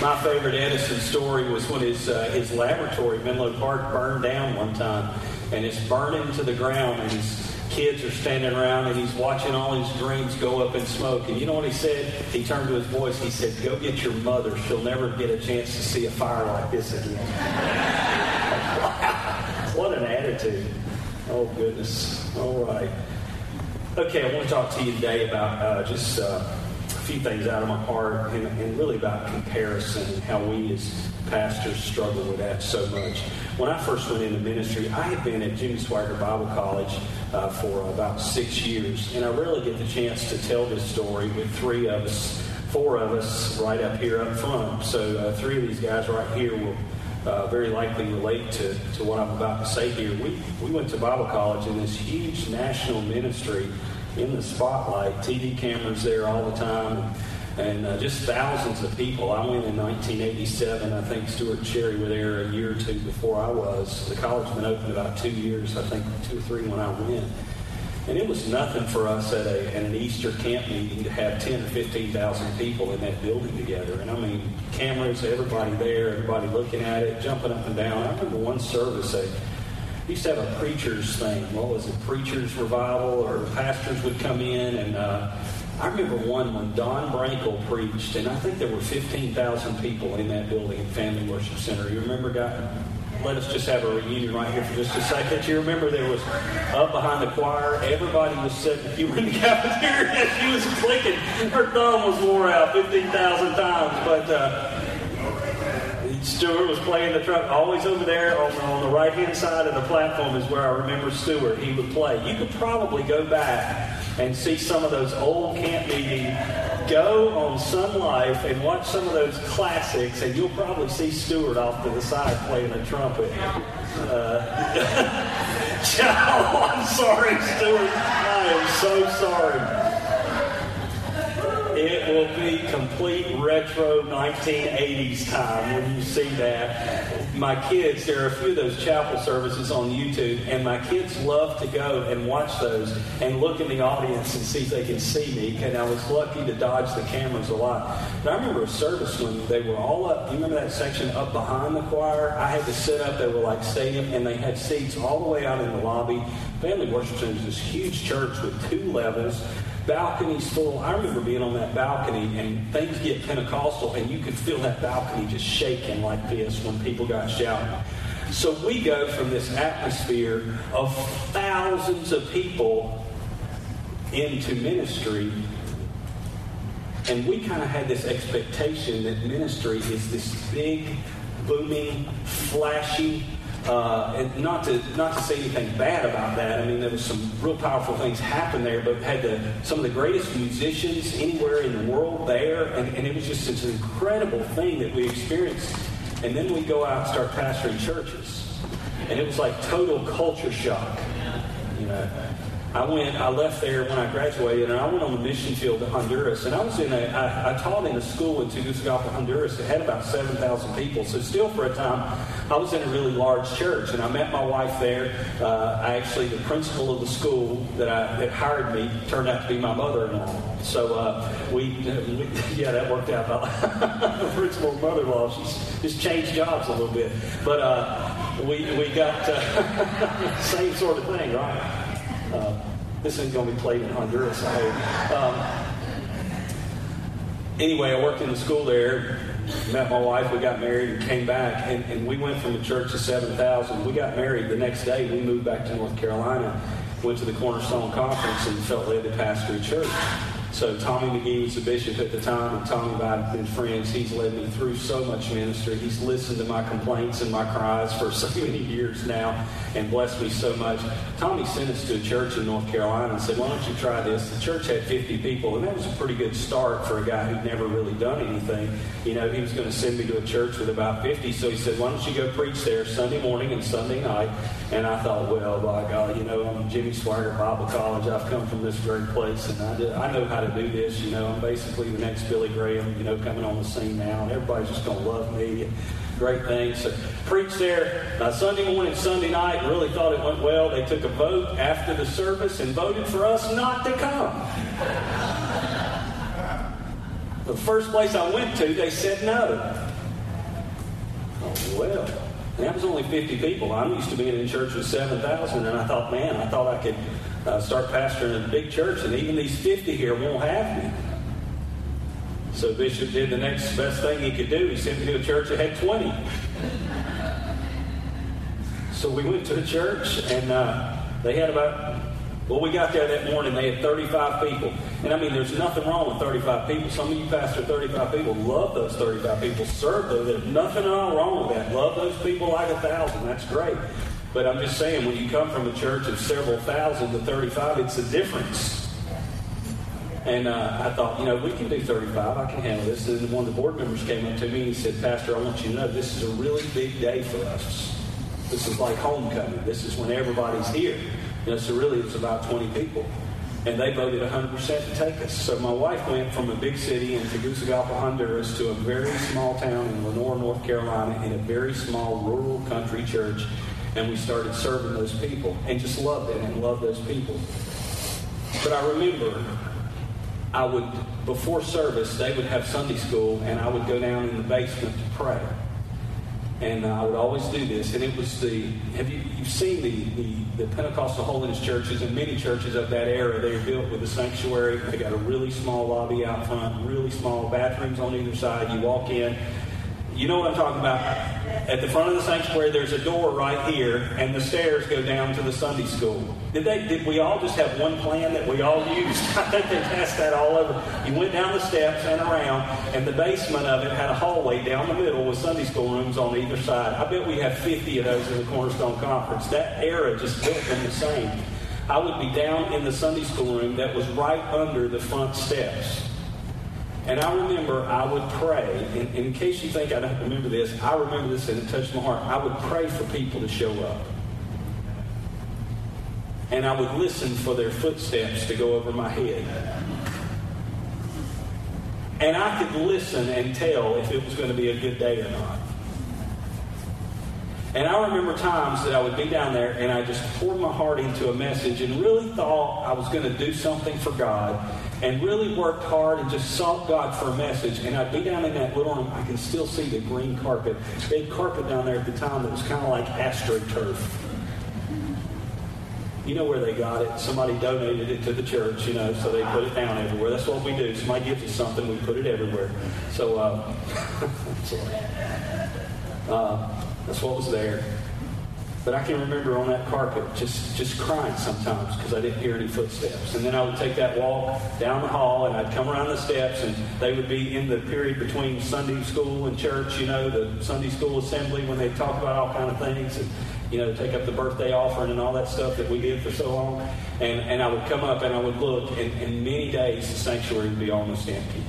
My favorite Edison story was when his, uh, his laboratory, Menlo Park, burned down one time. And it's burning to the ground, and his kids are standing around, and he's watching all his dreams go up in smoke. And you know what he said? He turned to his boys. He said, Go get your mother. She'll never get a chance to see a fire like this again. What an attitude. Oh, goodness. All right. Okay, I want to talk to you today about uh, just. Uh, few things out of my heart and, and, really about comparison how we as pastors struggle with that so much. When I first went into ministry, I had been at Jimmy Swaggart Bible College uh, for about six years, and I rarely get the chance to tell this story with three of us, four of us right up here up front. So uh, three of these guys right here will uh, very likely relate to, to what I'm about to say here. We, we went to Bible college in this huge national ministry in the spotlight, TV cameras there all the time, and uh, just thousands of people. I went in 1987. I think Stuart Sherry were there a year or two before I was. The college had been open about two years, I think two or three when I went. And it was nothing for us at, a, at an Easter camp meeting to have 10 or 15,000 people in that building together. And I mean, cameras, everybody there, everybody looking at it, jumping up and down. I remember one service, they used to have a preacher's thing. What was it? Preacher's revival, or pastors would come in. And uh, I remember one when Don Brankel preached, and I think there were 15,000 people in that building at Family Worship Center. You remember, guy? Let us just have a reunion right here for just a second. You remember there was up behind the choir, everybody was sitting. You were in the cafeteria, she was clicking. Her thumb was wore out 15,000 times, but. Uh, Stuart was playing the trumpet. Always over there on the, on the right hand side of the platform is where I remember Stuart. He would play. You could probably go back and see some of those old camp meetings. Go on SonLife and watch some of those classics, and you'll probably see Stuart off to the side playing a trumpet. Uh, oh, I'm sorry, Stuart. I am so sorry. It will be complete retro 1980s time when you see that. My kids, there are a few of those chapel services on YouTube, and my kids love to go and watch those and look in the audience and see if they can see me. And I was lucky to dodge the cameras a lot. But I remember a service when they were all up. You remember that section up behind the choir? I had to sit up. They were like stadium, and they had seats all the way out in the lobby. Family Worship Center is this huge church with two levels balconies full. I remember being on that balcony and things get Pentecostal and you could feel that balcony just shaking like this when people got shouting. So we go from this atmosphere of thousands of people into ministry. And we kind of had this expectation that ministry is this big, booming, flashy, uh, and not to not to say anything bad about that. I mean, there was some real powerful things happen there, but had the, some of the greatest musicians anywhere in the world there, and, and it was just this incredible thing that we experienced. And then we go out and start pastoring churches, and it was like total culture shock. You know, I went, I left there when I graduated, and I went on the mission field to Honduras. And I was in a, I, I taught in a school in Tegucigalpa, Honduras. It had about 7,000 people. So still for a time, I was in a really large church. And I met my wife there. Uh, I actually, the principal of the school that, I, that hired me turned out to be my mother-in-law. So uh, we, we, yeah, that worked out. the principal mother-in-law, she's just changed jobs a little bit. But uh, we, we got uh, same sort of thing, right? Uh, this isn't going to be played in Honduras, I hope. Um, anyway, I worked in the school there, met my wife, we got married, and came back, and, and we went from a church of 7,000. We got married the next day. We moved back to North Carolina, went to the Cornerstone Conference, and felt led to pastor a church. So Tommy McGee was the bishop at the time, and Tommy and I have been friends. He's led me through so much ministry. He's listened to my complaints and my cries for so many years now and blessed me so much. Tommy sent us to a church in North Carolina and said, why don't you try this? The church had 50 people, and that was a pretty good start for a guy who'd never really done anything. You know, he was going to send me to a church with about 50, so he said, why don't you go preach there Sunday morning and Sunday night? And I thought, well, by God, you know, I'm Jimmy Swaggart Bible College. I've come from this great place, and I, did, I know how to to do this. You know, I'm basically the next Billy Graham, you know, coming on the scene now, and everybody's just going to love me. Great things. So, preached there uh, Sunday morning, Sunday night. Really thought it went well. They took a vote after the service and voted for us not to come. The first place I went to, they said no. Oh, well. And that was only 50 people. I'm used to being in church with 7,000, and I thought, man, I thought I could uh, start pastoring a big church, and even these 50 here won't have me. So Bishop did the next best thing he could do. He sent me to a church that had 20. So we went to a church, and uh, they had about, well, we got there that morning, they had 35 people. And I mean, there's nothing wrong with 35 people. Some of you pastor 35 people love those 35 people, serve those. There's nothing wrong with that. Love those people like a thousand. That's great. But I'm just saying, when you come from a church of several thousand to 35, it's a difference. And uh, I thought, you know, we can do 35. I can handle this. And one of the board members came up to me and he said, Pastor, I want you to know this is a really big day for us. This is like homecoming. This is when everybody's here. You know, so really it's about 20 people. And they voted 100% to take us. So my wife went from a big city in Tegucigalpa, Honduras, to a very small town in Lenoir, North Carolina, in a very small rural country church. And we started serving those people and just loved it and loved those people. But I remember I would, before service, they would have Sunday school, and I would go down in the basement to pray. And I would always do this, and it was the have you you've seen the, the, the Pentecostal holiness churches and many churches of that era? They are built with a sanctuary. They got a really small lobby out front, really small bathrooms on either side. You walk in, you know what I'm talking about. At the front of the sanctuary, there's a door right here, and the stairs go down to the Sunday school. Did they? Did we all just have one plan that we all used? I think they passed that all over. You went down the steps and around, and the basement of it had a hallway down the middle with Sunday school rooms on either side. I bet we have 50 of those in the Cornerstone Conference. That era just built them the same. I would be down in the Sunday school room that was right under the front steps. And I remember I would pray, and, in case you think I don't remember this, I remember this and it touched my heart. I would pray for people to show up. And I would listen for their footsteps to go over my head. And I could listen and tell if it was going to be a good day or not. And I remember times that I would be down there and I just poured my heart into a message and really thought I was going to do something for God and really worked hard and just sought God for a message. And I'd be down in that little room. I can still see the green carpet. big carpet down there at the time that was kind of like astroturf. You know where they got it. Somebody donated it to the church, you know, so they put it down everywhere. That's what we do. Somebody gives us something, we put it everywhere. So, uh, uh, that's what was there. But I can remember on that carpet just, just crying sometimes because I didn't hear any footsteps. And then I would take that walk down the hall and I'd come around the steps and they would be in the period between Sunday school and church, you know, the Sunday school assembly when they talk about all kind of things and, you know, take up the birthday offering and all that stuff that we did for so long. And, and I would come up and I would look and, and many days the sanctuary would be almost empty.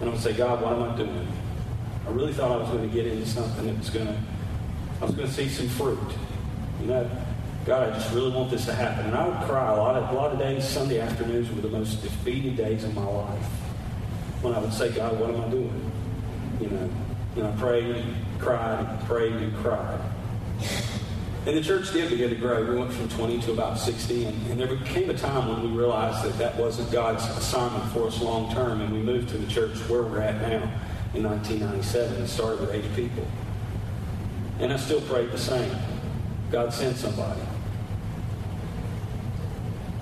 And I would say, God, what am I doing? I really thought I was going to get into something that was going to, I was going to see some fruit. You know, God, I just really want this to happen. And I would cry a lot of, a lot of days. Sunday afternoons were the most defeated days of my life. When I would say, God, what am I doing? You know, and I prayed and cried and prayed and cried. And the church did begin to grow. We went from 20 to about 60. And, and, there became a time when we realized that that wasn't God's assignment for us long term. And we moved to the church where we're at now in 1997 and started with 80 people. And I still prayed the same. God sent somebody.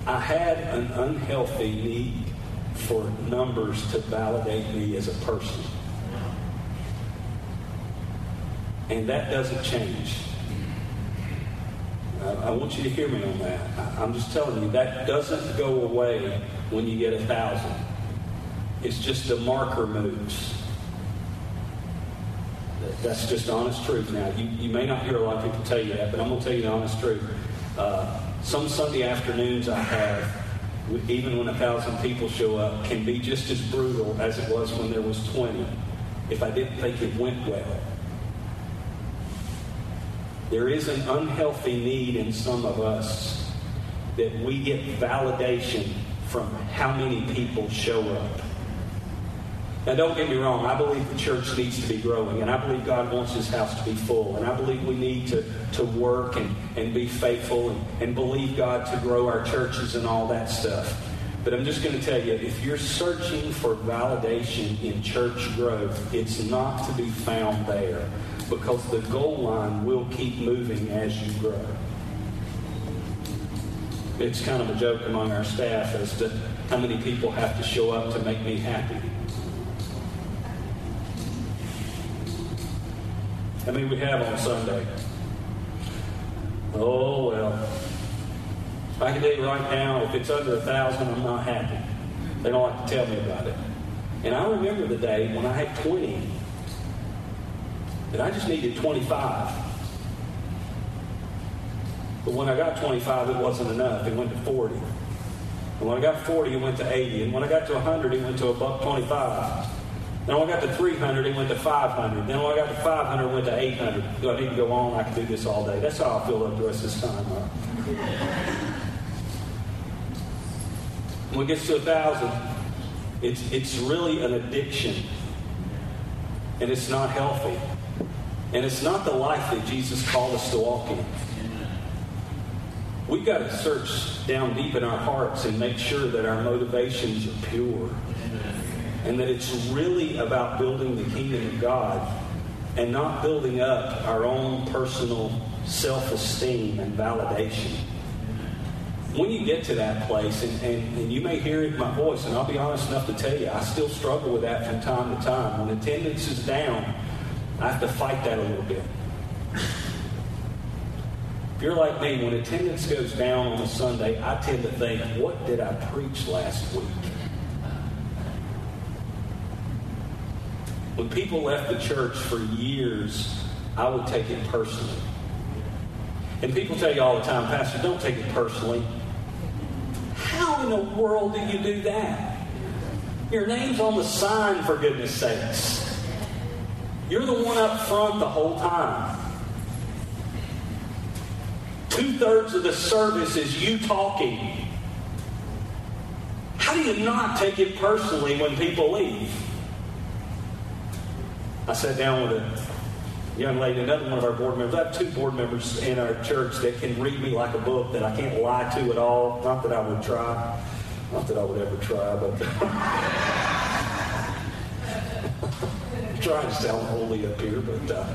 I had an unhealthy need for numbers to validate me as a person. And that doesn't change. Uh, I want you to hear me on that. I'm just telling you, that doesn't go away when you get a thousand. It's just the marker moves. That's just honest truth. Now, you, you may not hear a lot of people tell you that, but I'm going to tell you the honest truth. Uh, some Sunday afternoons I have, even when a thousand people show up, can be just as brutal as it was when there was 20 if I didn't think it went well. There is an unhealthy need in some of us that we get validation from how many people show up. Now, don't get me wrong. I believe the church needs to be growing, and I believe God wants his house to be full. And I believe we need to, to work and, and be faithful and, and believe God to grow our churches and all that stuff. But I'm just going to tell you, if you're searching for validation in church growth, it's not to be found there because the goal line will keep moving as you grow. It's kind of a joke among our staff as to how many people have to show up to make me happy. How many we have on Sunday? Oh, well. I can tell you right now, if it's under a thousand, I'm not happy. They don't like to tell me about it. And I remember the day when I had 20 that I just needed 25. But when I got 25, it wasn't enough. It went to 40. And when I got 40, it went to 80. And when I got to 100, it went to a buck 25. Then when I got to 300, it went to 500. Then when I got to 500, it went to 800. Do I need to go on? I can do this all day. That's how I feel up the rest of this time. Huh? When it gets to a thousand, it's, it's really an addiction. And it's not healthy. And it's not the life that Jesus called us to walk in. We've got to search down deep in our hearts and make sure that our motivations are pure. And that it's really about building the kingdom of God and not building up our own personal self esteem and validation when you get to that place, and, and, and you may hear it in my voice, and I'll be honest enough to tell you, I still struggle with that from time to time. When attendance is down, I have to fight that a little bit. If you're like me, when attendance goes down on a Sunday, I tend to think, what did I preach last week? When people left the church for years, I would take it personally. And people tell you all the time, Pastor, don't take it personally. How in the world do you do that? Your name's on the sign, for goodness sakes. You're the one up front the whole time. Two thirds of the service is you talking. How do you not take it personally when people leave? I sat down with a young lady, another one of our board members. I have two board members in our church that can read me like a book that I can't lie to at all. Not that I would try. Not that I would ever try, but trying to sound holy up here, but uh,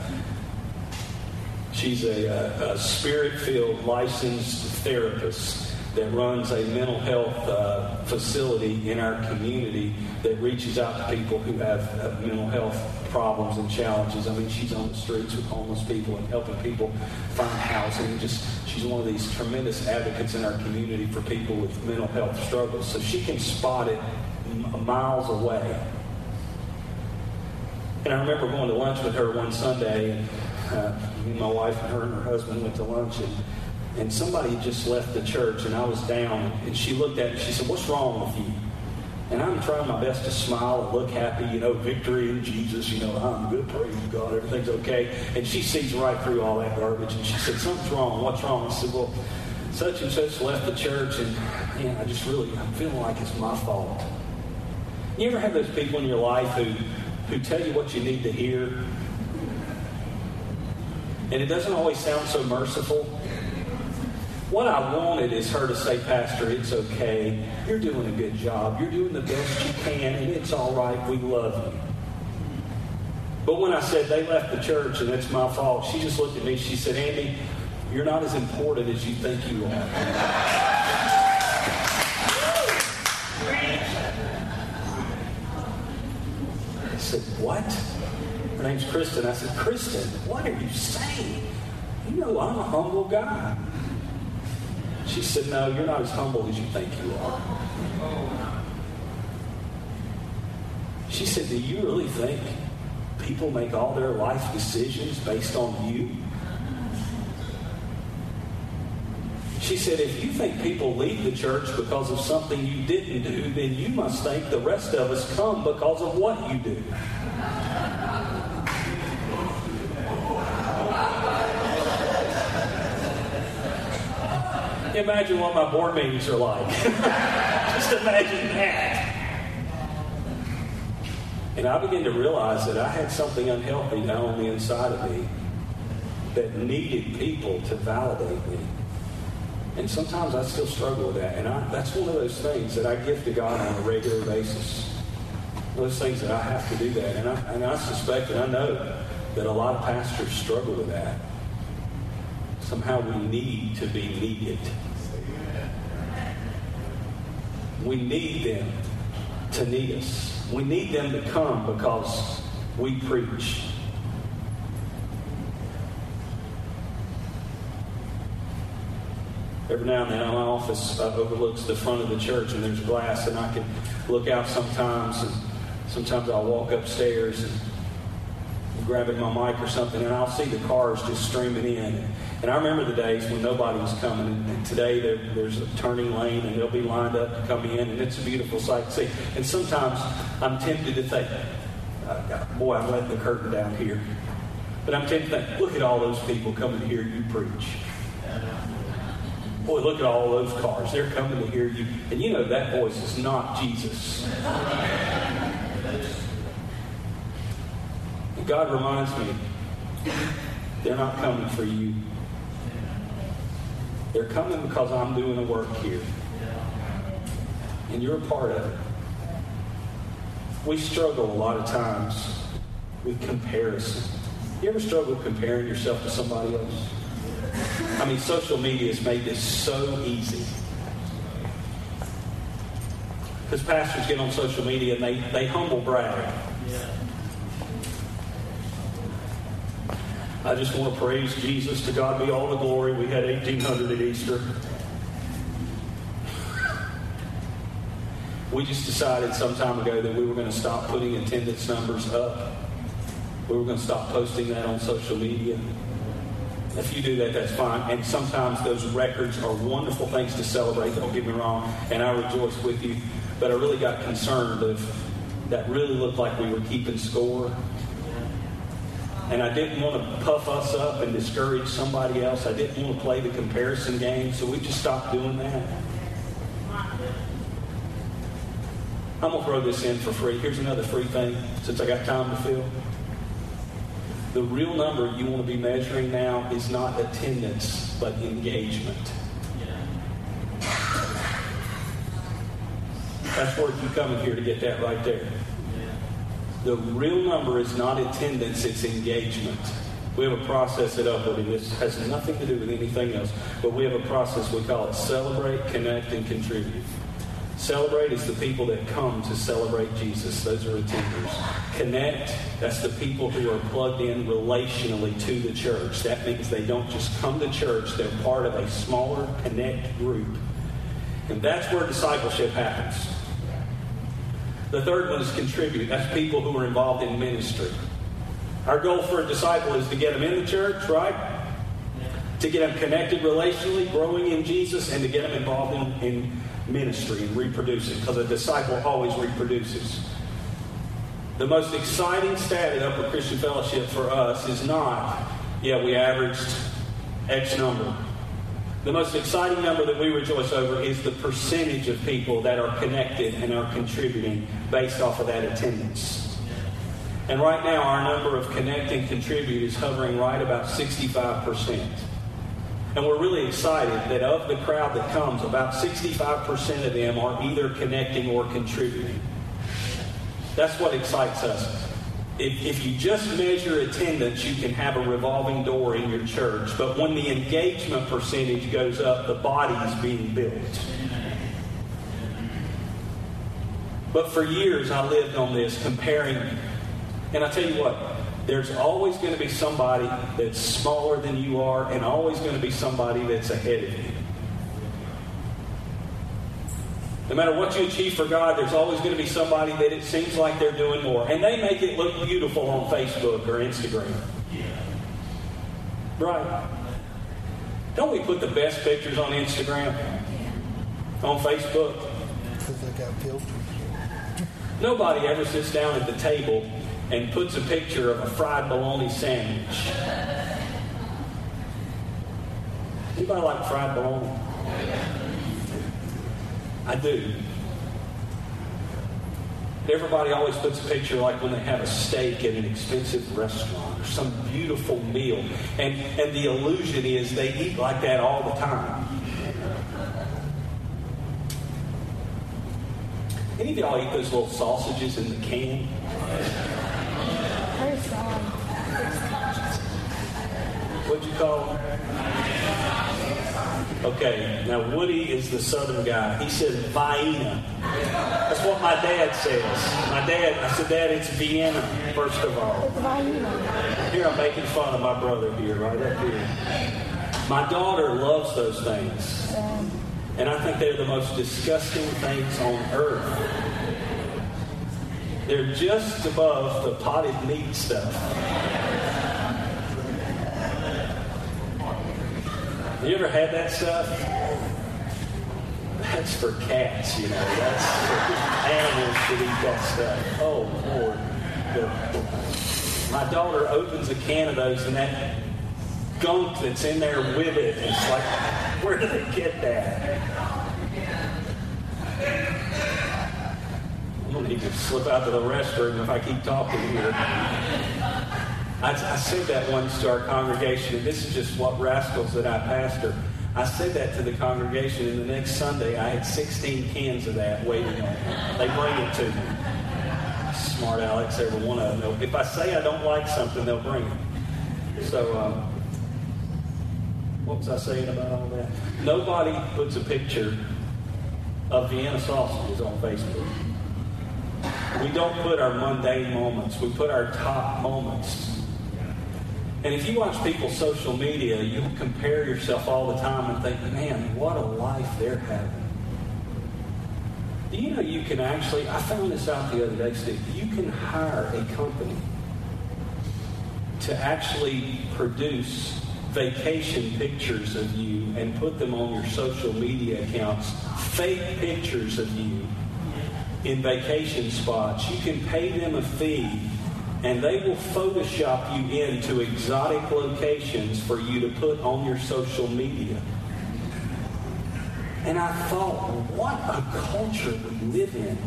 she's a, a, a spirit-filled licensed therapist that runs a mental health uh, facility in our community that reaches out to people who have, have mental health problems and challenges. I mean, she's on the streets with homeless people and helping people find housing. Just she's one of these tremendous advocates in our community for people with mental health struggles. So she can spot it m- miles away. And I remember going to lunch with her one Sunday, and uh, my wife and her and her husband went to lunch, and and somebody just left the church and I was down and she looked at me she said what's wrong with you? And I'm trying my best to smile and look happy you know victory in Jesus you know I'm good praise God everything's okay. And she sees right through all that garbage and she said something's wrong what's wrong? I said well such and such left the church and man I just really I'm feeling like it's my fault. You ever have those people in your life who who tell you what you need to hear? And it doesn't always sound so merciful what I wanted is her to say, Pastor, it's okay. You're doing a good job. You're doing the best you can, and it's all right. We love you. But when I said they left the church and it's my fault, she just looked at me. She said, Andy, you're not as important as you think you are. I said, What? Her name's Kristen. I said, Kristen, what are you saying? You know I'm a humble guy. She said, No, you're not as humble as you think you are. She said, Do you really think people make all their life decisions based on you? She said, if you think people leave the church because of something you didn't do, then you must think the rest of us come because of what you do. Imagine what my board meetings are like. Just imagine that. And I began to realize that I had something unhealthy down on the inside of me that needed people to validate me. And sometimes I still struggle with that. And I, that's one of those things that I give to God on a regular basis. Those things that I have to do that. And I, and I suspect and I know that a lot of pastors struggle with that. Somehow we need to be needed. We need them to need us. We need them to come because we preach. Every now and then, my office uh, overlooks the front of the church, and there's glass, and I can look out sometimes. And sometimes I'll walk upstairs and grabbing my mic or something, and I'll see the cars just streaming in. And I remember the days when nobody was coming, and today there, there's a turning lane, and they'll be lined up to come in, and it's a beautiful sight to see. And sometimes I'm tempted to think, uh, boy, I'm letting the curtain down here. But I'm tempted to think, look at all those people coming to hear you preach. Boy, look at all those cars. They're coming to hear you. And you know that voice is not Jesus. God reminds me, they're not coming for you. They're coming because I'm doing a work here. And you're a part of it. We struggle a lot of times with comparison. You ever struggle with comparing yourself to somebody else? I mean, social media has made this so easy. Because pastors get on social media and they, they humble brag. I just want to praise Jesus. To God be all the glory. We had 1,800 at Easter. We just decided some time ago that we were going to stop putting attendance numbers up. We were going to stop posting that on social media. If you do that, that's fine. And sometimes those records are wonderful things to celebrate, don't get me wrong, and I rejoice with you. But I really got concerned of that really looked like we were keeping score. And I didn't want to puff us up and discourage somebody else. I didn't want to play the comparison game, so we just stopped doing that. I'm going to throw this in for free. Here's another free thing since I got time to fill. The real number you want to be measuring now is not attendance, but engagement. That's worth you coming here to get that right there. The real number is not attendance, it's engagement. We have a process at Upward, and this has nothing to do with anything else, but we have a process we call it celebrate, connect, and contribute. Celebrate is the people that come to celebrate Jesus. Those are attenders. Connect, that's the people who are plugged in relationally to the church. That means they don't just come to church, they're part of a smaller connect group. And that's where discipleship happens. The third one is contribute. That's people who are involved in ministry. Our goal for a disciple is to get them in the church, right? To get them connected relationally, growing in Jesus, and to get them involved in, in ministry and reproducing because a disciple always reproduces. The most exciting stat at Upward Christian Fellowship for us is not, yeah, we averaged X number. The most exciting number that we rejoice over is the percentage of people that are connected and are contributing based off of that attendance. And right now, our number of connect and contribute is hovering right about 65%. And we're really excited that of the crowd that comes, about 65% of them are either connecting or contributing. That's what excites us. If, if you just measure attendance, you can have a revolving door in your church. But when the engagement percentage goes up, the body is being built. But for years, I lived on this, comparing. And I tell you what, there's always going to be somebody that's smaller than you are, and always going to be somebody that's ahead of you. No matter what you achieve for God, there's always going to be somebody that it seems like they're doing more. And they make it look beautiful on Facebook or Instagram. Right. Don't we put the best pictures on Instagram? On Facebook? Because they got filters. Nobody ever sits down at the table and puts a picture of a fried bologna sandwich. Anybody like fried bologna? I do. Everybody always puts a picture like when they have a steak at an expensive restaurant or some beautiful meal. And, and the illusion is they eat like that all the time. Any of y'all eat those little sausages in the can? What'd you call them? Okay, now Woody is the southern guy. He says Vienna. That's what my dad says. My dad, I said, Dad, it's Vienna, first of all. It's Vienna. Here I'm making fun of my brother here, right up here. My daughter loves those things. And I think they're the most disgusting things on earth. They're just above the potted meat stuff. You ever had that stuff? That's for cats, you know. That's for animals should eat that stuff. Oh, Lord. My daughter opens a can of those, and that gunk that's in there with it, it's like, where did they get that? I'm gonna need to slip out to the restroom if I keep talking here. I, I said that once to our congregation, and this is just what rascals that I pastor. I said that to the congregation, and the next Sunday I had 16 cans of that waiting on me. They bring it to me. Smart Alex, every one of them. If I say I don't like something, they'll bring it. So, um, what was I saying about all that? Nobody puts a picture of Vienna sausages on Facebook. We don't put our mundane moments, we put our top moments. And if you watch people's social media, you compare yourself all the time and think, man, what a life they're having. Do you know you can actually, I found this out the other day, Steve, you can hire a company to actually produce vacation pictures of you and put them on your social media accounts, fake pictures of you in vacation spots. You can pay them a fee and they will Photoshop you into exotic locations for you to put on your social media. And I thought, what a culture we live in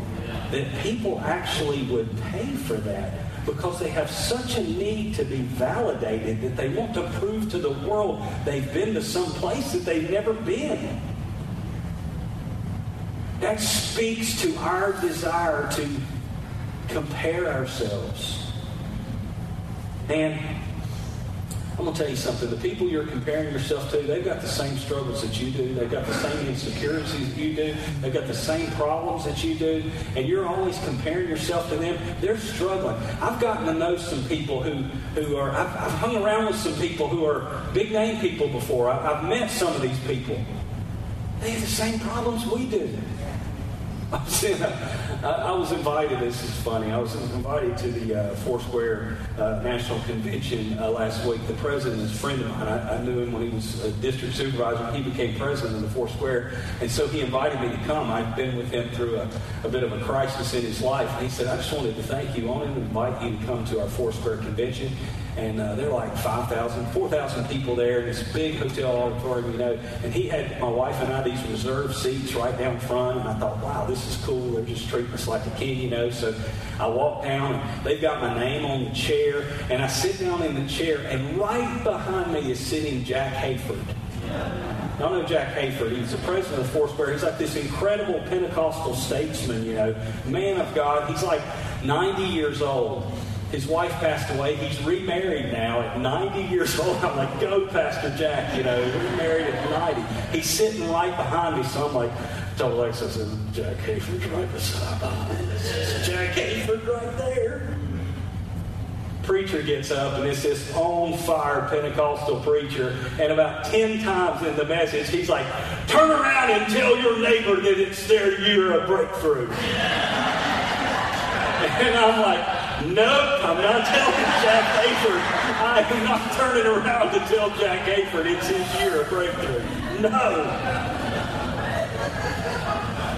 that people actually would pay for that because they have such a need to be validated that they want to prove to the world they've been to some place that they've never been. That speaks to our desire to compare ourselves. And I'm going to tell you something. The people you're comparing yourself to, they've got the same struggles that you do. They've got the same insecurities that you do. They've got the same problems that you do. And you're always comparing yourself to them. They're struggling. I've gotten to know some people who, who are, I've, I've hung around with some people who are big name people before. I, I've met some of these people. They have the same problems we do. I was, I was invited. This is funny. I was invited to the uh, Foursquare uh, National Convention uh, last week. The president is a friend of mine. I, I, knew him when he was a district supervisor. He became president of the Foursquare, and so he invited me to come. I'd been with him through a, a bit of a crisis in his life, and he said, "I just wanted to thank you. I wanted to invite you to come to our Foursquare convention." And uh, there were like 5,000, 4,000 people there in this big hotel auditorium, you know. And he had my wife and I these reserved seats right down front. And I thought, wow, this is cool. They're just treating us like a king, you know. So I walked down, and they've got my name on the chair. And I sit down in the chair, and right behind me is sitting Jack Hayford. Y'all know Jack Hayford. He's the president of Foursquare. He's like this incredible Pentecostal statesman, you know, man of God. He's like 90 years old. His wife passed away. He's remarried now at 90 years old. I'm like, go, Pastor Jack, you know, remarried at 90. He's sitting right behind me, so I'm like, told Alexa, I said, Jack Hayford's right beside us. Jack Hayford right there. Preacher gets up, and it's this on fire Pentecostal preacher. And about 10 times in the message, he's like, turn around and tell your neighbor that it's their year of breakthrough. And I'm like, nope, I'm not telling Jack Hayford. I am not turning around to tell Jack Hayford it's his year of breakthrough. No.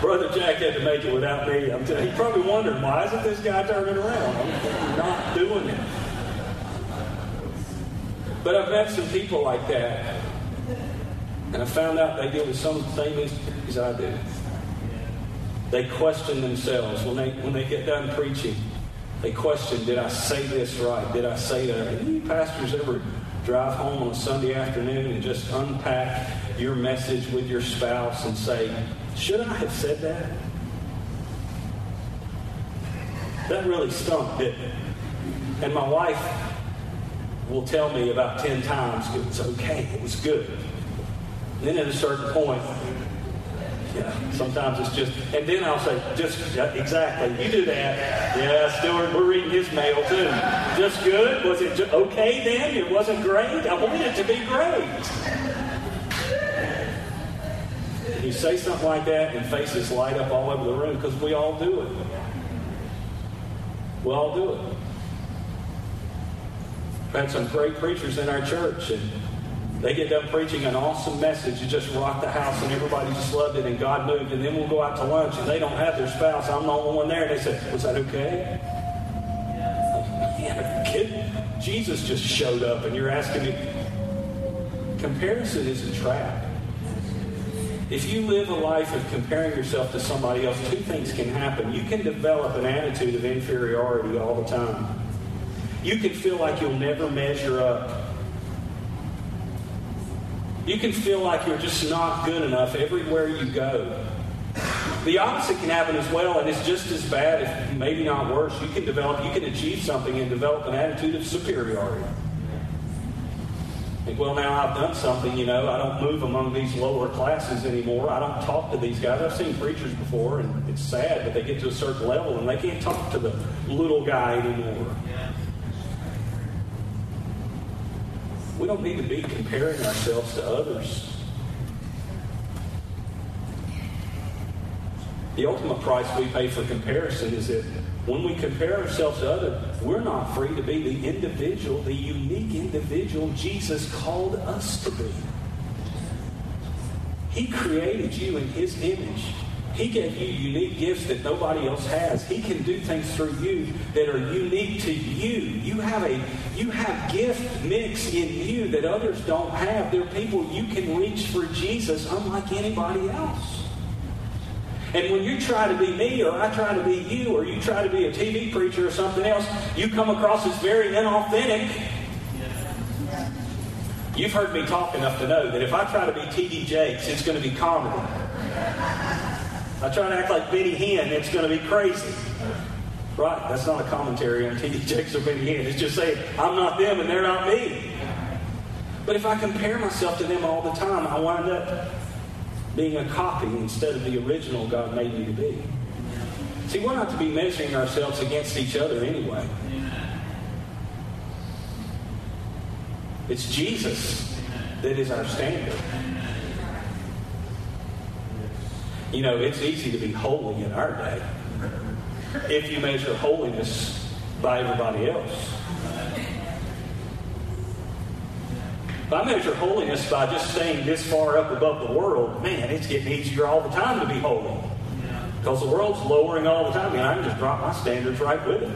Brother Jack had to make it without me. I'm he probably wondered, why isn't this guy turning around? I'm not doing it. But I've met some people like that. And I found out they deal with some of the same insecurities I do. They question themselves when they when they get done preaching. They question, did I say this right? Did I say that? Any pastors ever drive home on a Sunday afternoon and just unpack your message with your spouse and say, should I have said that? That really stunk, didn't it? And my wife will tell me about 10 times it was okay, it was good. And then at a certain point, yeah, sometimes it's just, and then I'll say, just exactly, you do that. Yeah, still we're reading his mail too. Just good? Was it just, okay then? It wasn't great? I wanted it to be great. You say something like that, and faces light up all over the room because we all do it. We all do it. We've had some great preachers in our church, and they get done preaching an awesome message. It just rocked the house, and everybody just loved it, and God moved. And then we'll go out to lunch, and they don't have their spouse. I'm the only one there. And they said, Was that okay? Yeah, kid, Jesus just showed up, and you're asking me. Comparison is a trap. If you live a life of comparing yourself to somebody else, two things can happen. You can develop an attitude of inferiority all the time. You can feel like you'll never measure up. You can feel like you're just not good enough everywhere you go. The opposite can happen as well, and it's just as bad, if maybe not worse. You can develop, you can achieve something and develop an attitude of superiority. Think, well, now I've done something, you know, I don't move among these lower classes anymore. I don't talk to these guys. I've seen preachers before, and it's sad, but they get to a certain level and they can't talk to the little guy anymore. We don't need to be comparing ourselves to others. The ultimate price we pay for comparison is that when we compare ourselves to others, we're not free to be the individual, the unique individual Jesus called us to be. He created you in His image. He gave you unique gifts that nobody else has. He can do things through you that are unique to you. You have a you have gift mix in you that others don't have. There are people you can reach for Jesus unlike anybody else. And when you try to be me, or I try to be you, or you try to be a TV preacher or something else, you come across as very inauthentic. You've heard me talk enough to know that if I try to be T.D. Jakes, it's going to be comedy. I try to act like Benny Hinn, it's going to be crazy. Right, that's not a commentary on T.D. Jakes or Benny Hinn. It's just saying, I'm not them and they're not me. But if I compare myself to them all the time, I wind up being a copy instead of the original God made me to be. See, we're not to be measuring ourselves against each other anyway. It's Jesus that is our standard. You know, it's easy to be holy in our day if you measure holiness by everybody else. If I measure holiness by just staying this far up above the world, man, it's getting easier all the time to be holy. Because the world's lowering all the time, and I can just drop my standards right with it.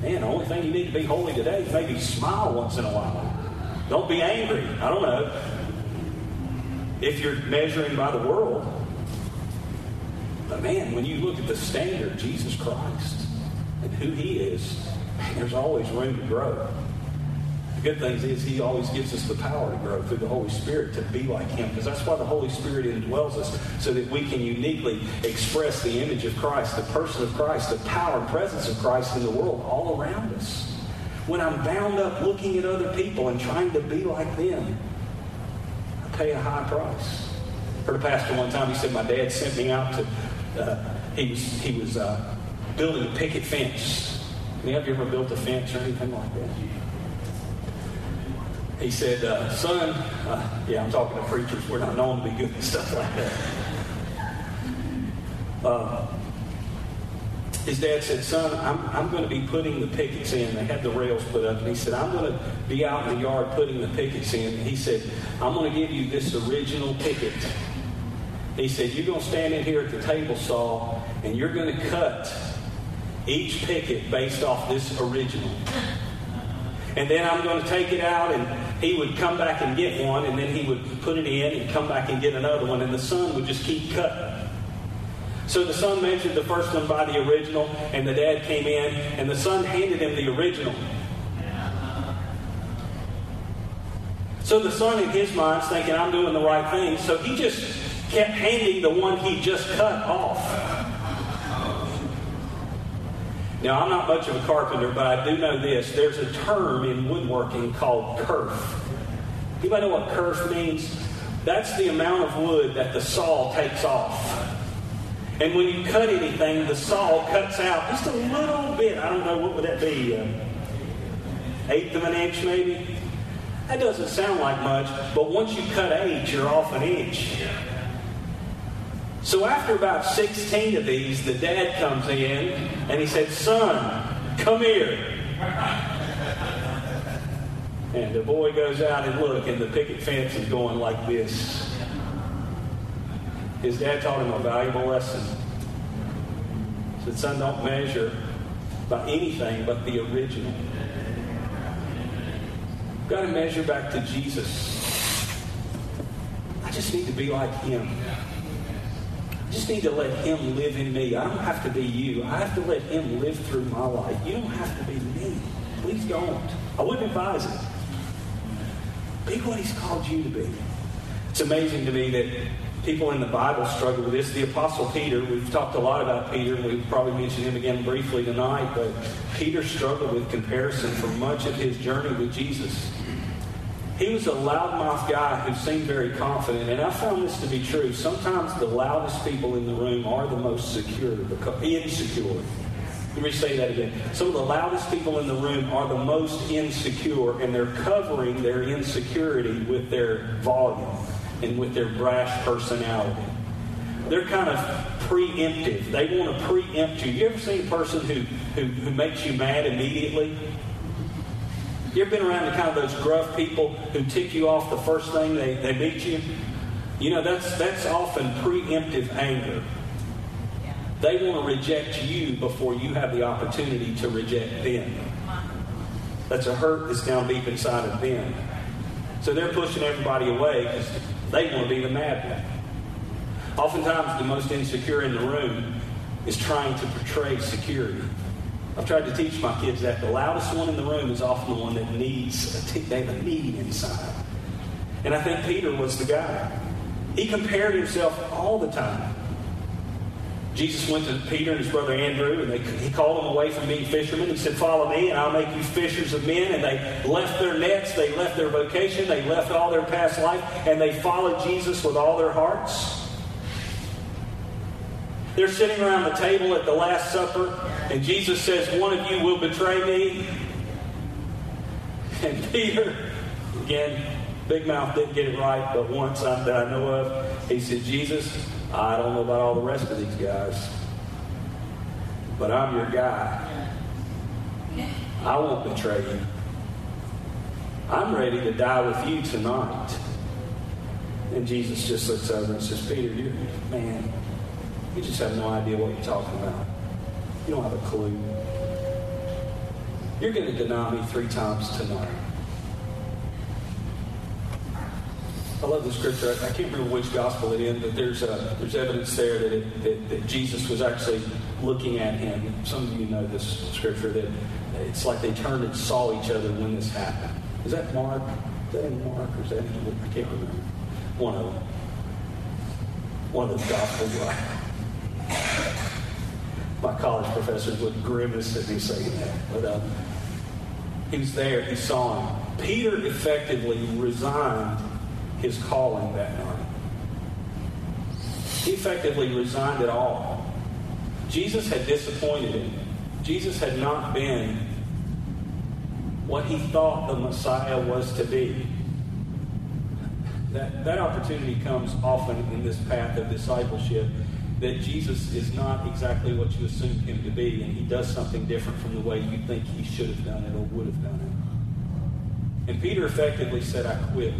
Man, the only thing you need to be holy today is maybe smile once in a while. Don't be angry. I don't know. If you're measuring by the world. But man, when you look at the standard, Jesus Christ, and who he is, man, there's always room to grow. The good thing is he always gives us the power to grow through the Holy Spirit to be like him because that's why the Holy Spirit indwells us so that we can uniquely express the image of Christ, the person of Christ, the power and presence of Christ in the world all around us. When I'm bound up looking at other people and trying to be like them, pay a high price. Heard a pastor one time, he said, my dad sent me out to, uh, he was, he was uh, building a picket fence. Any of you ever built a fence or anything like that? he said, uh, son, uh, yeah, I'm talking to preachers. We're not known to be good at stuff like that. His dad said, son, I'm, I'm going to be putting the pickets in. They had the rails put up. And he said, I'm going to be out in the yard putting the pickets in. And he said, I'm going to give you this original picket. He said, you're going to stand in here at the table saw and you're going to cut each picket based off this original. And then I'm going to take it out and he would come back and get one, and then he would put it in and come back and get another one, and the son would just keep cutting. So the son mentioned the first one by the original, and the dad came in, and the son handed him the original. So the son, in his mind, is thinking, I'm doing the right thing. So he just kept handing the one he just cut off. Now, I'm not much of a carpenter, but I do know this. There's a term in woodworking called kerf. Anybody know what kerf means? That's the amount of wood that the saw takes off. And when you cut anything, the saw cuts out just a little bit. I don't know, what would that be? Uh, eighth of an inch, maybe? That doesn't sound like much, but once you cut eight, you're off an inch. So after about 16 of these, the dad comes in and he said, Son, come here. And the boy goes out and look, and the picket fence is going like this. His dad taught him a valuable lesson. He said, Son, don't measure by anything but the original. You've got to measure back to Jesus. I just need to be like him. I just need to let Him live in me. I don't have to be you. I have to let Him live through my life. You don't have to be me. Please don't. I wouldn't advise it. Be what He's called you to be. It's amazing to me that people in the Bible struggle with this. The Apostle Peter, we've talked a lot about Peter, and we've probably mentioned him again briefly tonight, but Peter struggled with comparison for much of his journey with Jesus. He was a loudmouth guy who seemed very confident, and I found this to be true. Sometimes the loudest people in the room are the most secure, insecure. Let me say that again. Some of the loudest people in the room are the most insecure, and they're covering their insecurity with their volume and with their brash personality. They're kind of preemptive. They want to preempt you. You ever seen a person who, who, who makes you mad immediately? You ever been around the kind of those gruff people who tick you off the first thing they, they meet you? You know, that's, that's often preemptive anger. They want to reject you before you have the opportunity to reject them. That's a hurt that's down deep inside of them. So they're pushing everybody away because they want to be the mad one. Oftentimes, the most insecure in the room is trying to portray security. I've tried to teach my kids that the loudest one in the room is often the one that needs a t- they have a need inside. And I think Peter was the guy. He compared himself all the time. Jesus went to Peter and his brother Andrew, and they, he called them away from being fishermen. He said, Follow me, and I'll make you fishers of men. And they left their nets, they left their vocation, they left all their past life, and they followed Jesus with all their hearts. They're sitting around the table at the Last Supper, and Jesus says, One of you will betray me. And Peter, again, Big Mouth didn't get it right, but once that I know of, he said, Jesus, I don't know about all the rest of these guys, but I'm your guy. I won't betray you. I'm ready to die with you tonight. And Jesus just looks over and says, Peter, you man, you just have no idea what you're talking about. You don't have a clue. You're going to deny me three times tonight. I love the scripture. I can't remember which gospel it is, but there's uh, there's evidence there that, it, that, that Jesus was actually looking at him. Some of you know this scripture that it's like they turned and saw each other when this happened. Is that Mark? Is that in Mark or is that in I can't remember. One of them. One of the gospels? My college professors would grimace at me saying that. But uh, he was there. He saw him. Peter effectively resigned his calling that night. He effectively resigned it all. Jesus had disappointed him. Jesus had not been what he thought the Messiah was to be. That, that opportunity comes often in this path of discipleship that Jesus is not exactly what you assumed him to be, and he does something different from the way you think he should have done it or would have done it. And Peter effectively said, I quit.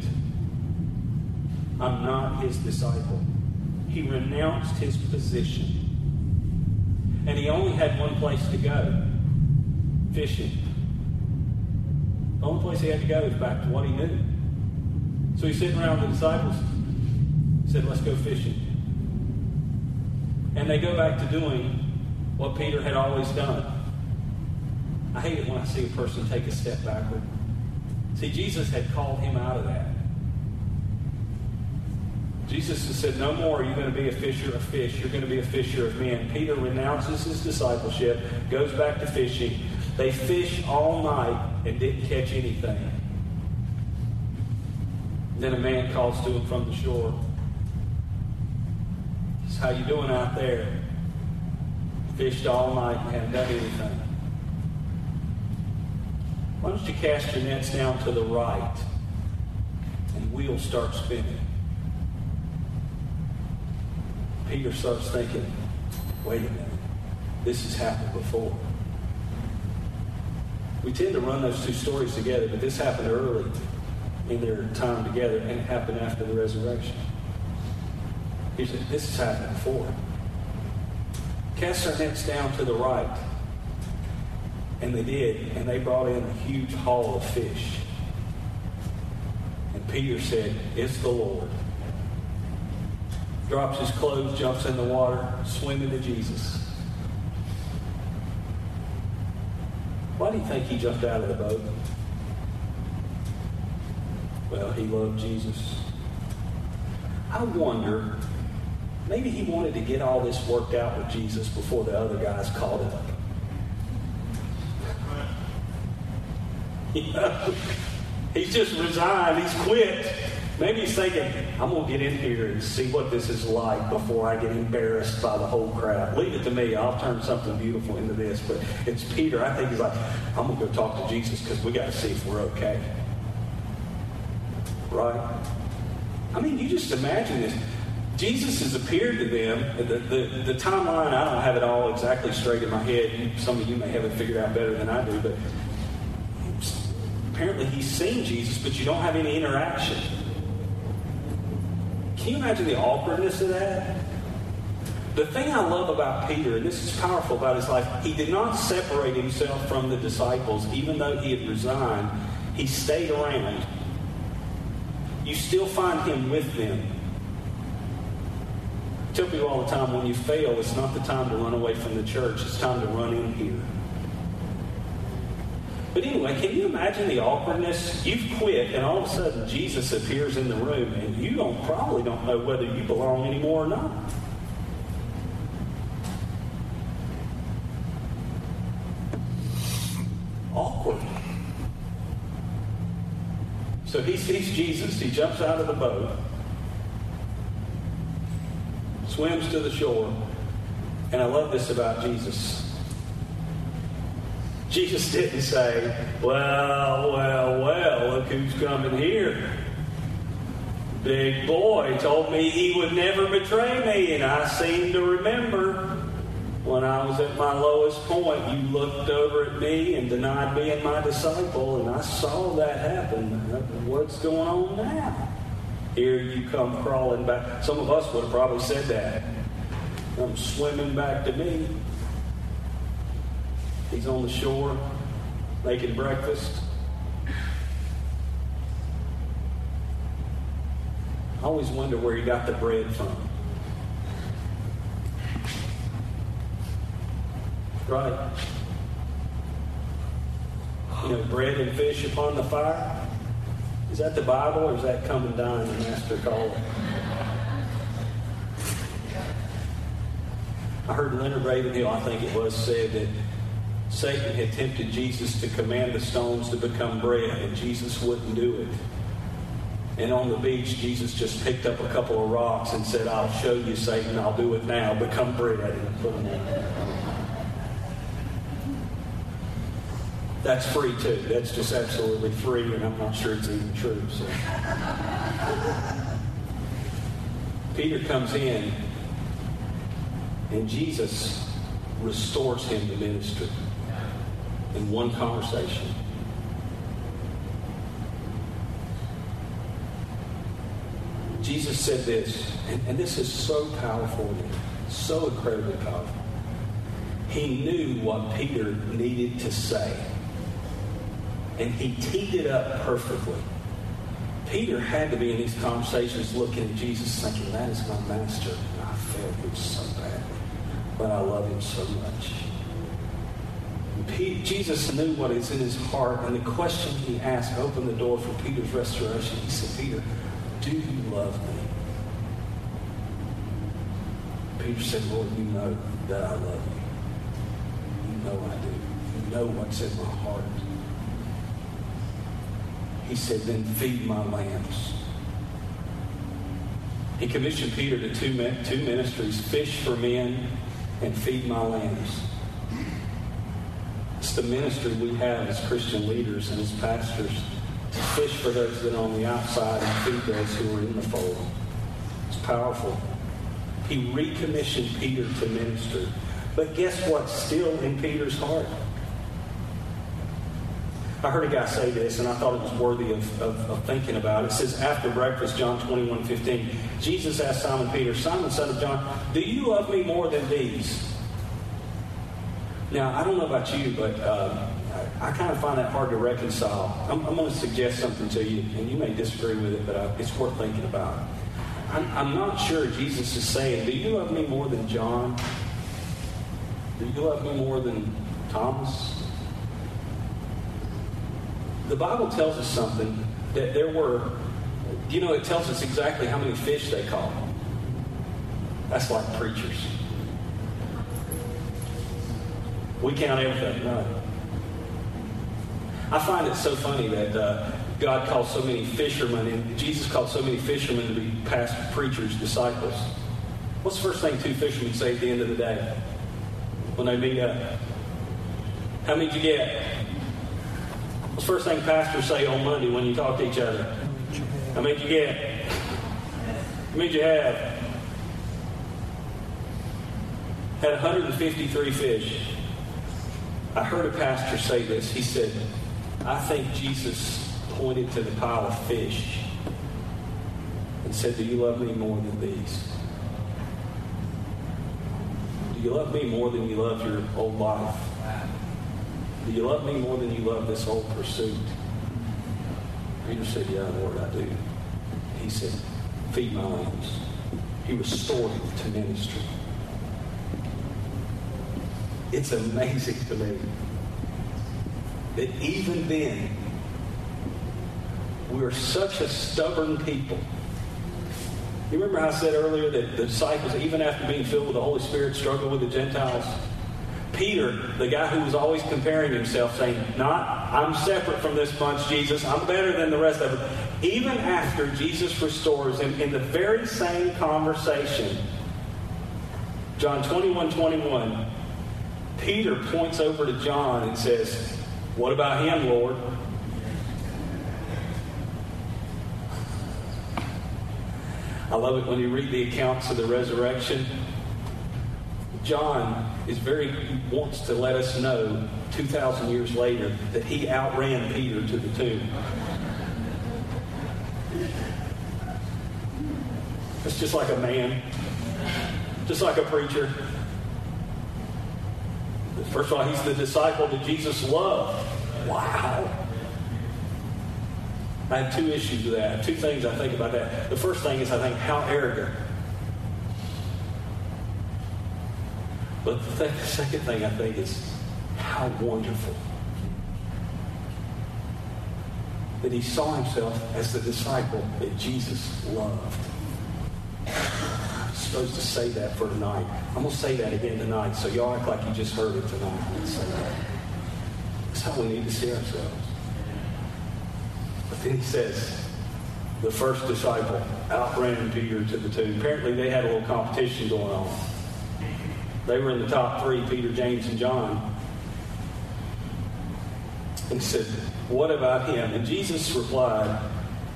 I'm not his disciple. He renounced his position. And he only had one place to go fishing. The only place he had to go was back to what he knew. So he's sitting around with the disciples. He said, Let's go fishing. And they go back to doing what Peter had always done. I hate it when I see a person take a step backward. See, Jesus had called him out of that. Jesus has said, No more are you going to be a fisher of fish. You're going to be a fisher of men. Peter renounces his discipleship, goes back to fishing. They fish all night and didn't catch anything. Then a man calls to him from the shore. Says, How you doing out there? Fished all night and haven't done anything. Why don't you cast your nets down to the right and wheels start spinning? Peter starts thinking, wait a minute, this has happened before. We tend to run those two stories together, but this happened early in their time together, and it happened after the resurrection. He said, This has happened before. Cast our nets down to the right. And they did, and they brought in a huge haul of fish. And Peter said, It's the Lord drops his clothes, jumps in the water, swimming to Jesus. Why do you think he jumped out of the boat? Well, he loved Jesus. I wonder, maybe he wanted to get all this worked out with Jesus before the other guys caught up. You know, he's just resigned, he's quit. Maybe he's thinking, I'm going to get in here and see what this is like before I get embarrassed by the whole crowd. Leave it to me. I'll turn something beautiful into this. But it's Peter. I think he's like, I'm going to go talk to Jesus because we got to see if we're okay. Right? I mean, you just imagine this. Jesus has appeared to them. The, the, the timeline, I don't have it all exactly straight in my head. Some of you may have it figured out better than I do, but apparently he's seen Jesus, but you don't have any interaction. Can you imagine the awkwardness of that? The thing I love about Peter, and this is powerful about his life, he did not separate himself from the disciples, even though he had resigned. He stayed around. You still find him with them. I tell people all the time when you fail, it's not the time to run away from the church, it's time to run in here. But anyway, can you imagine the awkwardness? You've quit, and all of a sudden Jesus appears in the room, and you don't probably don't know whether you belong anymore or not. Awkward. So he sees Jesus, he jumps out of the boat, swims to the shore, and I love this about Jesus. Jesus didn't say, Well, well, well, look who's coming here. Big boy told me he would never betray me, and I seem to remember when I was at my lowest point, you looked over at me and denied being my disciple, and I saw that happen. What's going on now? Here you come crawling back. Some of us would have probably said that. Come swimming back to me. He's on the shore making breakfast. I always wonder where he got the bread from. Right. You know, bread and fish upon the fire. Is that the Bible or is that and dine the master called? I heard Leonard Ravenhill, I think it was, said that Satan had tempted Jesus to command the stones to become bread, and Jesus wouldn't do it. And on the beach, Jesus just picked up a couple of rocks and said, I'll show you, Satan, I'll do it now. Become bread. That's free too. That's just absolutely free, and I'm not sure it's even true. So. Peter comes in, and Jesus restores him to ministry in one conversation. Jesus said this, and, and this is so powerful, so incredibly powerful. He knew what Peter needed to say, and he teed it up perfectly. Peter had to be in these conversations looking at Jesus thinking, that is my master. And I failed him so badly, but I love him so much. Jesus knew what is in his heart, and the question he asked opened the door for Peter's restoration. He said, Peter, do you love me? Peter said, Lord, you know that I love you. You know I do. You know what's in my heart. He said, then feed my lambs. He commissioned Peter to two, two ministries, fish for men and feed my lambs. It's the ministry we have as Christian leaders and as pastors to fish for those that are on the outside and feed those who are in the fold. It's powerful. He recommissioned Peter to minister. But guess what's still in Peter's heart? I heard a guy say this, and I thought it was worthy of, of, of, thinking about. It says, after breakfast, John 21, 15, Jesus asked Simon Peter, Simon, son of John, do you love me more than these? Now, I don't know about you, but uh, I, I, kind of find that hard to reconcile. I'm, I'm going to suggest something to you, and you may disagree with it, but uh, it's worth thinking about. I'm, I'm not sure Jesus is saying, Do you love me more than John? Do you love me more than Thomas? The Bible tells us something that there were, you know, it tells us exactly how many fish they caught. That's like preachers. We count everything, right? I find it so funny that uh, God called so many fishermen, and Jesus called so many fishermen to be past preachers, disciples. What's the first thing two fishermen say at the end of the day when they meet up? How many did you get? What's the first thing pastors say on Monday when you talk to each other? How many did you get? How many did you have? Had 153 fish. I heard a pastor say this. He said, I think Jesus pointed to the pile of fish and said, Do you love me more than these? Do you love me more than you love your old life? Do you love me more than you love this old pursuit? Peter said, Yeah, Lord, I do. He said, Feed my lambs. He restored him to ministry. It's amazing to me that even then, we're such a stubborn people. You remember how I said earlier that the disciples, even after being filled with the Holy Spirit, struggled with the Gentiles? Peter, the guy who was always comparing himself, saying, Not, I'm separate from this bunch, Jesus. I'm better than the rest of them. Even after Jesus restores him in the very same conversation, John 21 21, Peter points over to John and says, What about him, Lord? I love it when you read the accounts of the resurrection. John is very wants to let us know 2,000 years later that he outran Peter to the tomb. It's just like a man, just like a preacher. First of all, he's the disciple that Jesus loved. Wow. I have two issues with that. Two things I think about that. The first thing is I think how arrogant. But the, th- the second thing I think is how wonderful that he saw himself as the disciple that Jesus loved. I'm supposed to say that for tonight. I'm going to say that again tonight, so y'all act like you just heard it tonight. Let's say that. That's how we need to see ourselves. But then he says, the first disciple outran Peter to the tomb. Apparently, they had a little competition going on. They were in the top three Peter, James, and John. And he said, What about him? And Jesus replied,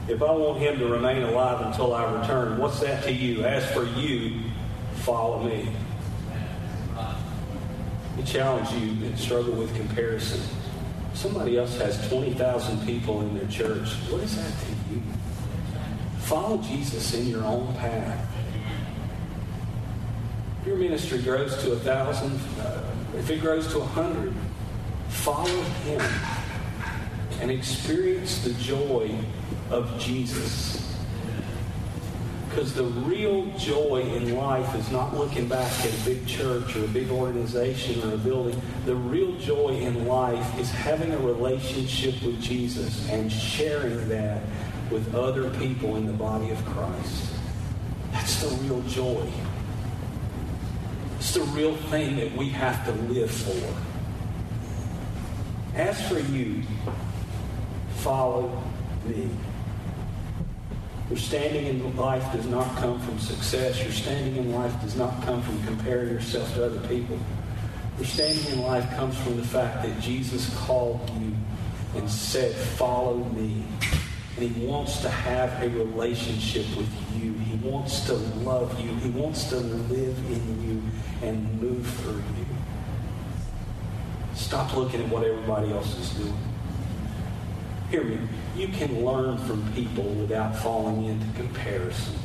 If I want him to remain alive until I return, what's that to you? As for you, follow me. He challenged you to struggle with comparison. Somebody else has 20,000 people in their church. What is that to you? Follow Jesus in your own path. If your ministry grows to a thousand, uh, if it grows to a hundred, follow him and experience the joy of Jesus. Because the real joy in life is not looking back at a big church or a big organization or a building. The real joy in life is having a relationship with Jesus and sharing that with other people in the body of Christ. That's the real joy. It's the real thing that we have to live for. As for you, follow me. Your standing in life does not come from success. Your standing in life does not come from comparing yourself to other people. Your standing in life comes from the fact that Jesus called you and said, Follow me. And he wants to have a relationship with you. He wants to love you. He wants to live in you and move through you. Stop looking at what everybody else is doing. Hear me. You can learn from people without falling into comparison.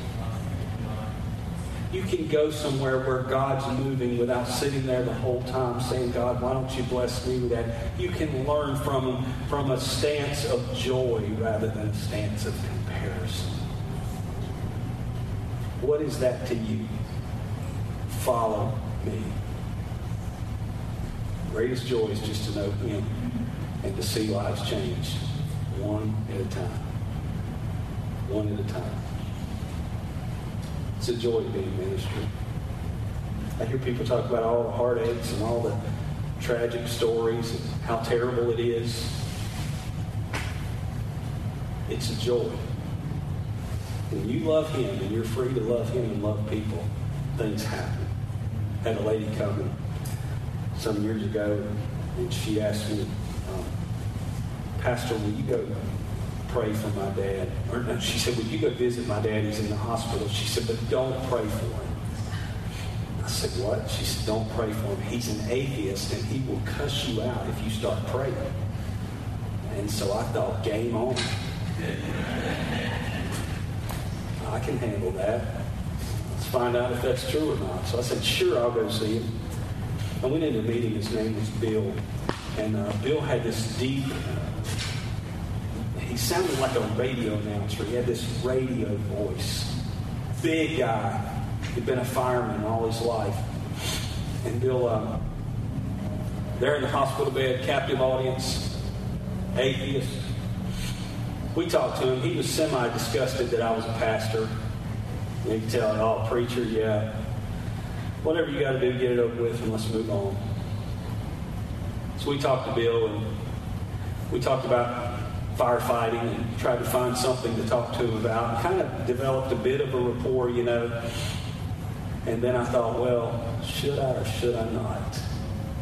You can go somewhere where God's moving without sitting there the whole time saying, God, why don't you bless me with that? You can learn from from a stance of joy rather than a stance of comparison. What is that to you? Follow me. Greatest joy is just to know Him and to see lives change one at a time. One at a time. It's a joy to be in ministry. I hear people talk about all the heartaches and all the tragic stories and how terrible it is. It's a joy. When you love Him and you're free to love Him and love people, things happen. I had a lady come some years ago, and she asked me, Pastor, will you go pray for my dad? Or no, she said, Will you go visit my dad? He's in the hospital. She said, But don't pray for him. I said, What? She said, Don't pray for him. He's an atheist and he will cuss you out if you start praying. And so I thought, Game on. I can handle that. Let's find out if that's true or not. So I said, Sure, I'll go see him. I went into a meeting. His name was Bill. And uh, Bill had this deep, he sounded like a radio announcer. He had this radio voice. Big guy. He'd been a fireman all his life. And Bill, uh, there in the hospital bed, captive audience, atheist. We talked to him. He was semi disgusted that I was a pastor. You can tell, oh, preacher, yeah. Whatever you got to do, get it over with and let's move on. So we talked to Bill and we talked about firefighting and tried to find something to talk to him about. Kind of developed a bit of a rapport, you know. And then I thought, well, should I or should I not?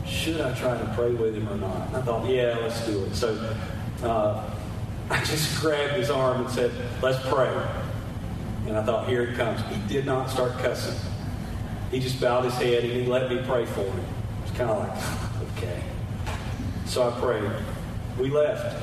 Should I try to pray with him or not? And I thought, yeah, let's do it. So uh, I just grabbed his arm and said, let's pray. And I thought, here it comes. He did not start cussing. He just bowed his head and he let me pray for him. It's kind of like, okay. So I prayed. We left.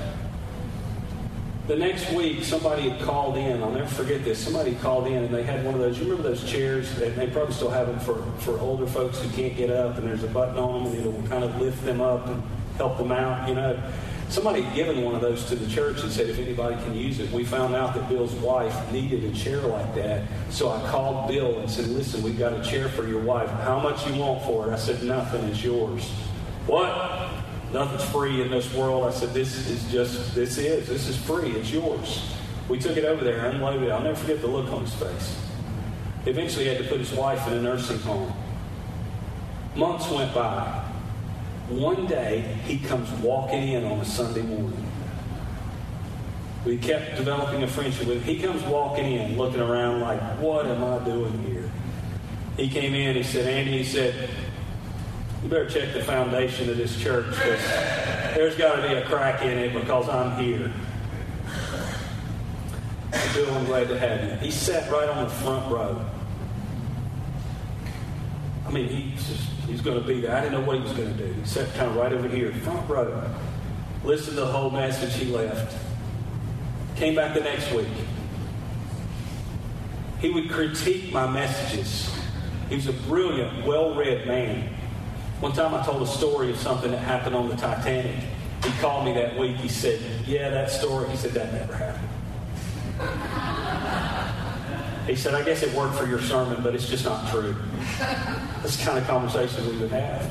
The next week, somebody had called in. I'll never forget this. Somebody called in and they had one of those. You remember those chairs? They probably still have them for, for older folks who can't get up, and there's a button on them, and it'll kind of lift them up and help them out, you know. Somebody had given one of those to the church and said if anybody can use it. We found out that Bill's wife needed a chair like that. So I called Bill and said, listen, we've got a chair for your wife. How much you want for it? I said, nothing. It's yours. What? Nothing's free in this world. I said, this is just, this is. This is free. It's yours. We took it over there, unloaded it. I'll never forget the look on his face. Eventually, he had to put his wife in a nursing home. Months went by. One day, he comes walking in on a Sunday morning. We kept developing a friendship with him. He comes walking in, looking around like, what am I doing here? He came in, he said, Andy, he said, you better check the foundation of this church because there's got to be a crack in it because I'm here. Bill, I'm glad to have you. He sat right on the front row. I mean, he's just, he's going to be there. I didn't know what he was going to do. He sat kind of right over here, front row. Listened to the whole message he left. Came back the next week. He would critique my messages. He was a brilliant, well read man. One time I told a story of something that happened on the Titanic. He called me that week. He said, Yeah, that story. He said, That never happened. He said, I guess it worked for your sermon, but it's just not true. That's the kind of conversation we would have.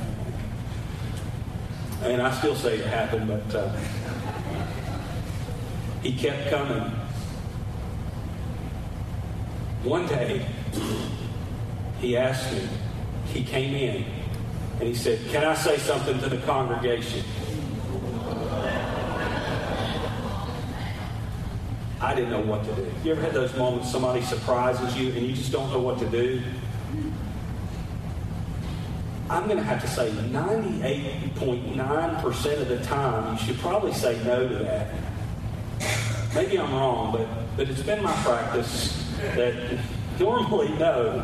And I still say it happened, but uh, he kept coming. One day, he asked me, he came in and he said, Can I say something to the congregation? I didn't know what to do. You ever had those moments somebody surprises you and you just don't know what to do? I'm going to have to say 98.9% of the time you should probably say no to that. Maybe I'm wrong, but, but it's been my practice that normally no.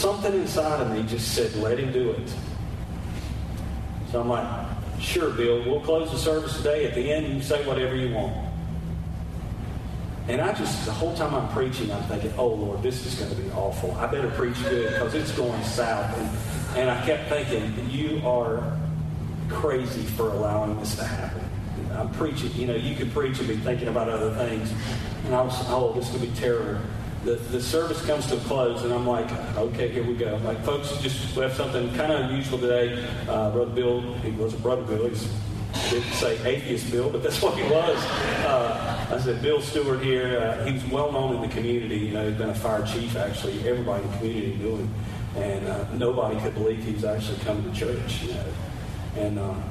Something inside of me just said, let him do it. So I'm like, sure, Bill, we'll close the service today. At the end, you say whatever you want. And I just, the whole time I'm preaching, I'm thinking, oh, Lord, this is going to be awful. I better preach good because it's going south. And, and I kept thinking, you are crazy for allowing this to happen. I'm preaching, you know, you could preach and be thinking about other things. And I was, oh, this to be terrible. The, the service comes to a close, and I'm like, okay, here we go. Like, folks, just we have something kind of unusual today. Uh, Brother Bill, he wasn't Brother Bill, he didn't say atheist Bill, but that's what he was. Uh, I said, Bill Stewart here. Uh, he was well known in the community. You know, he'd been a fire chief, actually. Everybody in the community knew him. And uh, nobody could believe he was actually coming to church, you know. And um,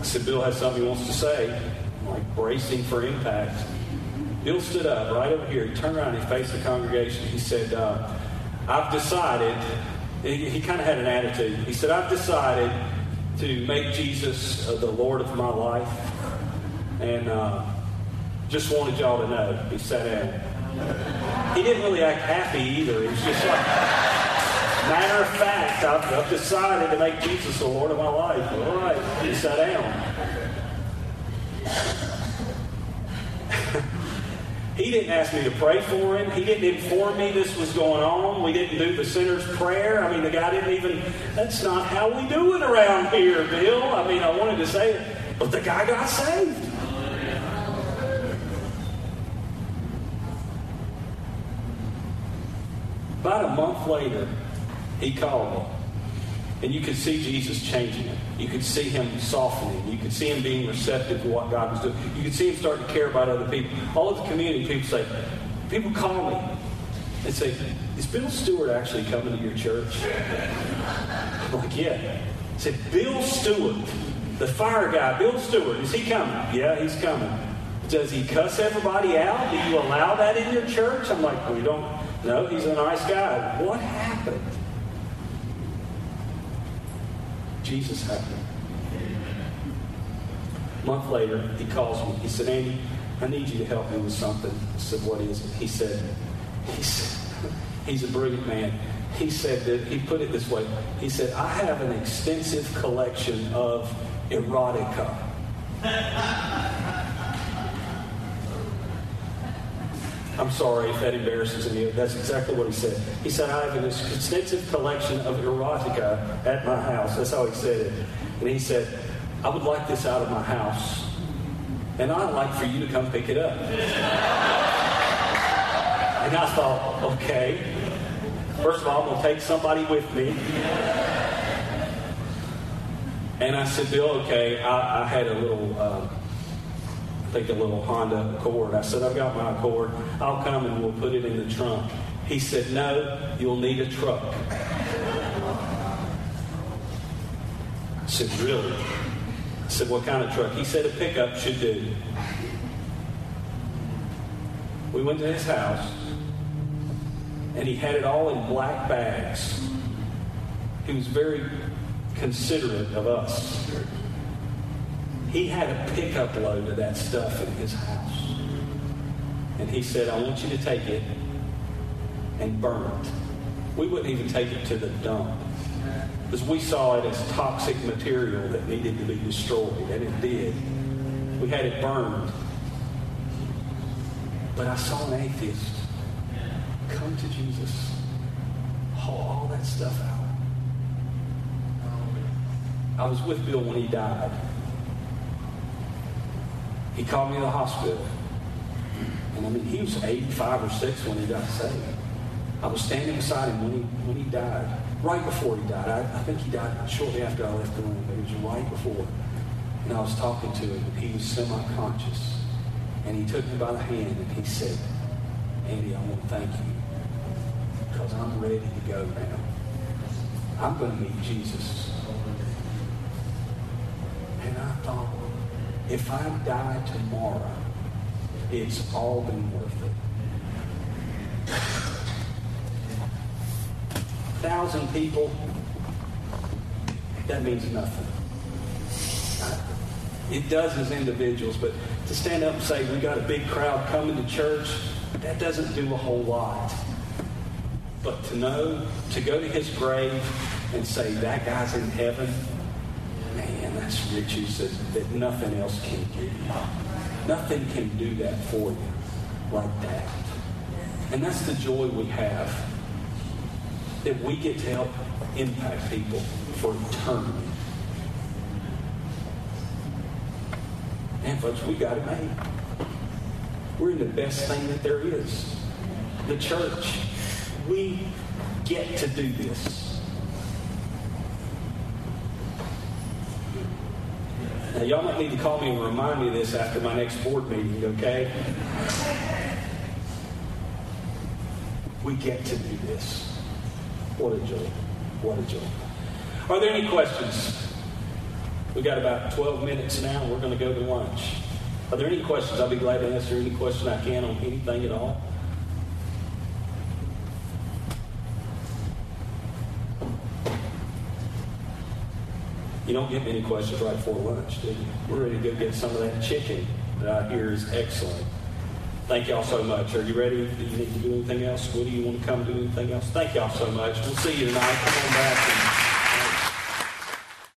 I said, Bill has something he wants to say, like bracing for impact. Bill stood up right over here. He turned around and he faced the congregation. He said, uh, I've decided, he, he kind of had an attitude. He said, I've decided to make Jesus uh, the Lord of my life. And uh, just wanted y'all to know. He sat down. He didn't really act happy either. He was just like, matter of fact, I've, I've decided to make Jesus the Lord of my life. All right. He sat down. He didn't ask me to pray for him. He didn't inform me this was going on. We didn't do the sinner's prayer. I mean, the guy didn't even, that's not how we do it around here, Bill. I mean, I wanted to say it, but the guy got saved. About a month later, he called me. And you could see Jesus changing him. You could see him softening. You could see him being receptive to what God was doing. You could see him starting to care about other people. All of the community people say, people call me and say, is Bill Stewart actually coming to your church? I'm like, yeah. I said, Bill Stewart, the fire guy, Bill Stewart, is he coming? Yeah, he's coming. Does he cuss everybody out? Do you allow that in your church? I'm like, we don't. No, he's a nice guy. What happened? Jesus happened. A month later, he calls me. He said, Andy, I need you to help me with something. I said, what is it? He said, he said he's a brilliant man. He said that, he put it this way. He said, I have an extensive collection of erotica. I'm sorry if that embarrasses any of That's exactly what he said. He said, I have an extensive collection of erotica at my house. That's how he said it. And he said, I would like this out of my house. And I'd like for you to come pick it up. And I thought, okay. First of all, I'm going to take somebody with me. And I said, Bill, okay. I, I had a little. Uh, think a little Honda Accord. I said, I've got my Accord. I'll come and we'll put it in the trunk. He said, No, you'll need a truck. I said, Really? I said, What kind of truck? He said, A pickup should do. We went to his house, and he had it all in black bags. He was very considerate of us. He had a pickup load of that stuff in his house. And he said, I want you to take it and burn it. We wouldn't even take it to the dump because we saw it as toxic material that needed to be destroyed, and it did. We had it burned. But I saw an atheist come to Jesus, haul all that stuff out. I was with Bill when he died. He called me to the hospital. And I mean, he was 85 or 6 when he got saved. I was standing beside him when he, when he died, right before he died. I, I think he died shortly after I left the room, but it was right before. And I was talking to him, and he was semi-conscious. And he took me by the hand, and he said, Andy, I want to thank you because I'm ready to go now. I'm going to meet Jesus. And I thought, if I die tomorrow, it's all been worth it. Thousand people, that means nothing. It does as individuals, but to stand up and say we got a big crowd coming to church, that doesn't do a whole lot. But to know, to go to his grave and say that guy's in heaven, that's riches that, that nothing else can give you. Nothing can do that for you like that. And that's the joy we have. That we get to help impact people for eternity. Man, folks, we got it made. We're in the best thing that there is. The church. We get to do this. Now, y'all might need to call me and remind me of this after my next board meeting, okay? We get to do this. What a joy. What a joy. Are there any questions? We've got about 12 minutes now. We're going to go to lunch. Are there any questions? I'll be glad to answer any question I can on anything at all. You don't get many questions right before lunch, do you? We're ready to go get some of that chicken that I hear is excellent. Thank y'all so much. Are you ready? Do you need to do anything else? Woody, you want to come do anything else? Thank y'all so much. We'll see you tonight. Come on back.